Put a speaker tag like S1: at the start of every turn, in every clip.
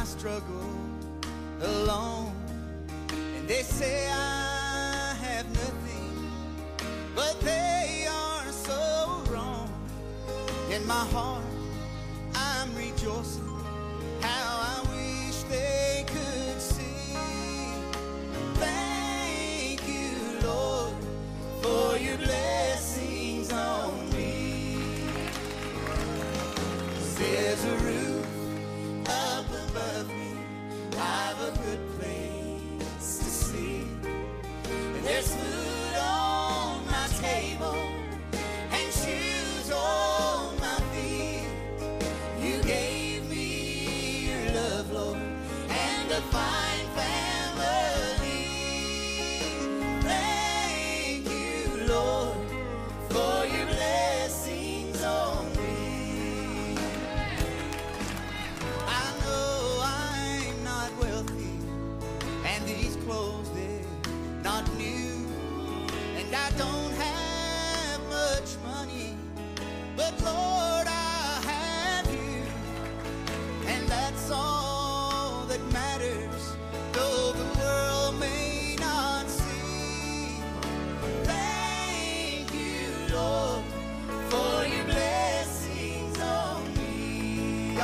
S1: I struggle alone. And they say I have nothing, but they are so wrong. In my heart, es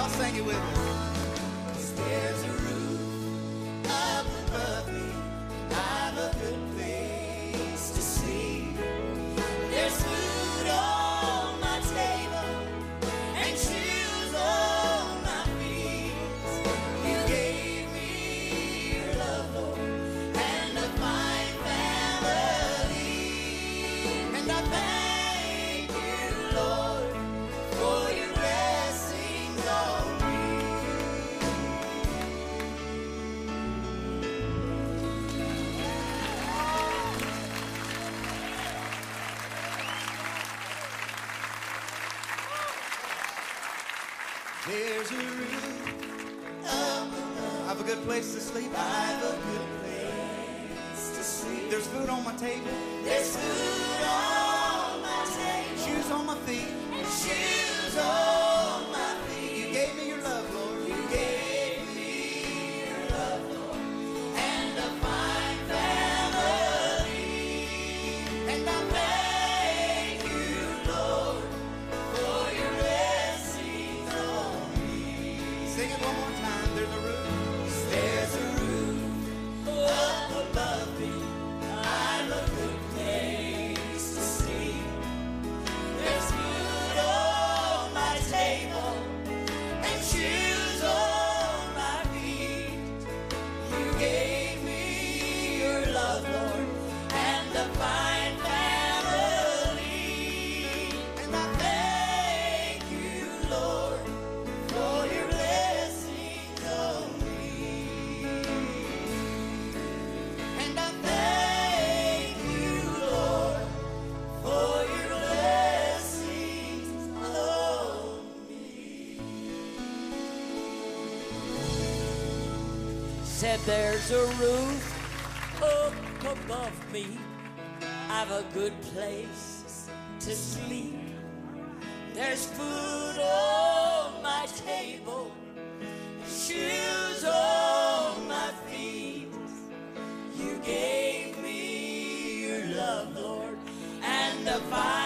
S1: Y'all sing it with me. There's a room up above. I've a good place to sleep. I've a good place to sleep. There's food on my table. There's food on my table. Shoes on my feet. And shoes on
S2: said there's a roof up above me. I've a good place to sleep. There's food on my table, shoes on my feet. You gave me your love, Lord, and the fire.